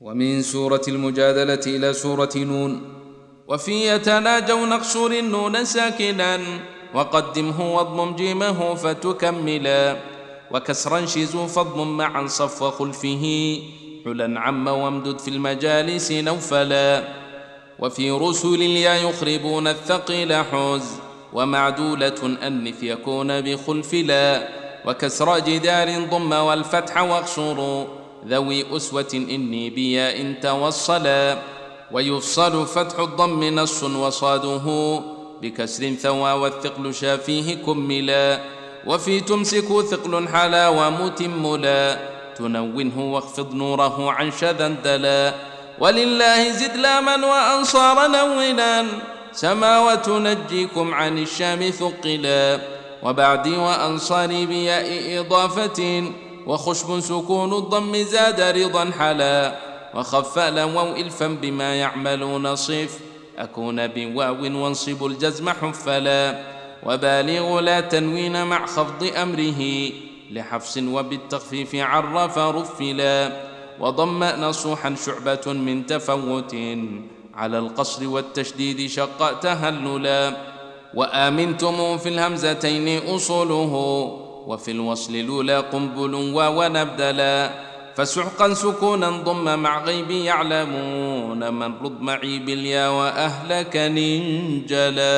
ومن سورة المجادلة إلى سورة نون. وفي يتناجون اقصر النون ساكنا وقدمه واضمم جيمه فتكملا. وكسرا شزوا فاضمم معا صف خلفه حلا عم وامدد في المجالس نوفلا. وفي رسل اليا يخربون الثقيل حوز ومعدولة أنف يكون بخلف لا. وكسر جدار ضم والفتح واقصروا ذوي أسوة إني بياء توصلا. ويفصل فتح الضم نص وصاده بكسر ثوى والثقل شافيه كملا. وفي تمسك ثقل حلا ومتملا تنونه واخفض نوره عن شذندلا ولله زد لاما وأنصار نونا سما وتنجيكم عن الشام ثقلا. وبعدي وأنصاري بياء إضافة. وخشب سكون الضم زاد رضا حلا وخف لو إلفا بما يعملون صف أكون بواو وانصب الجزم حفلا وبالغ لا تنوين مع خفض أمره. لحفص وبالتخفيف عرف رفلا وضم نصوحا شعبة من تفوت. على القصر والتشديد شق تهللا. وآمنتم في الهمزتين أصوله وفي الوصل لولا قنبل ونبدلا فسحقا سكونا ضم مع غيب يعلمون من رد معي باليا وأهلك ننجلا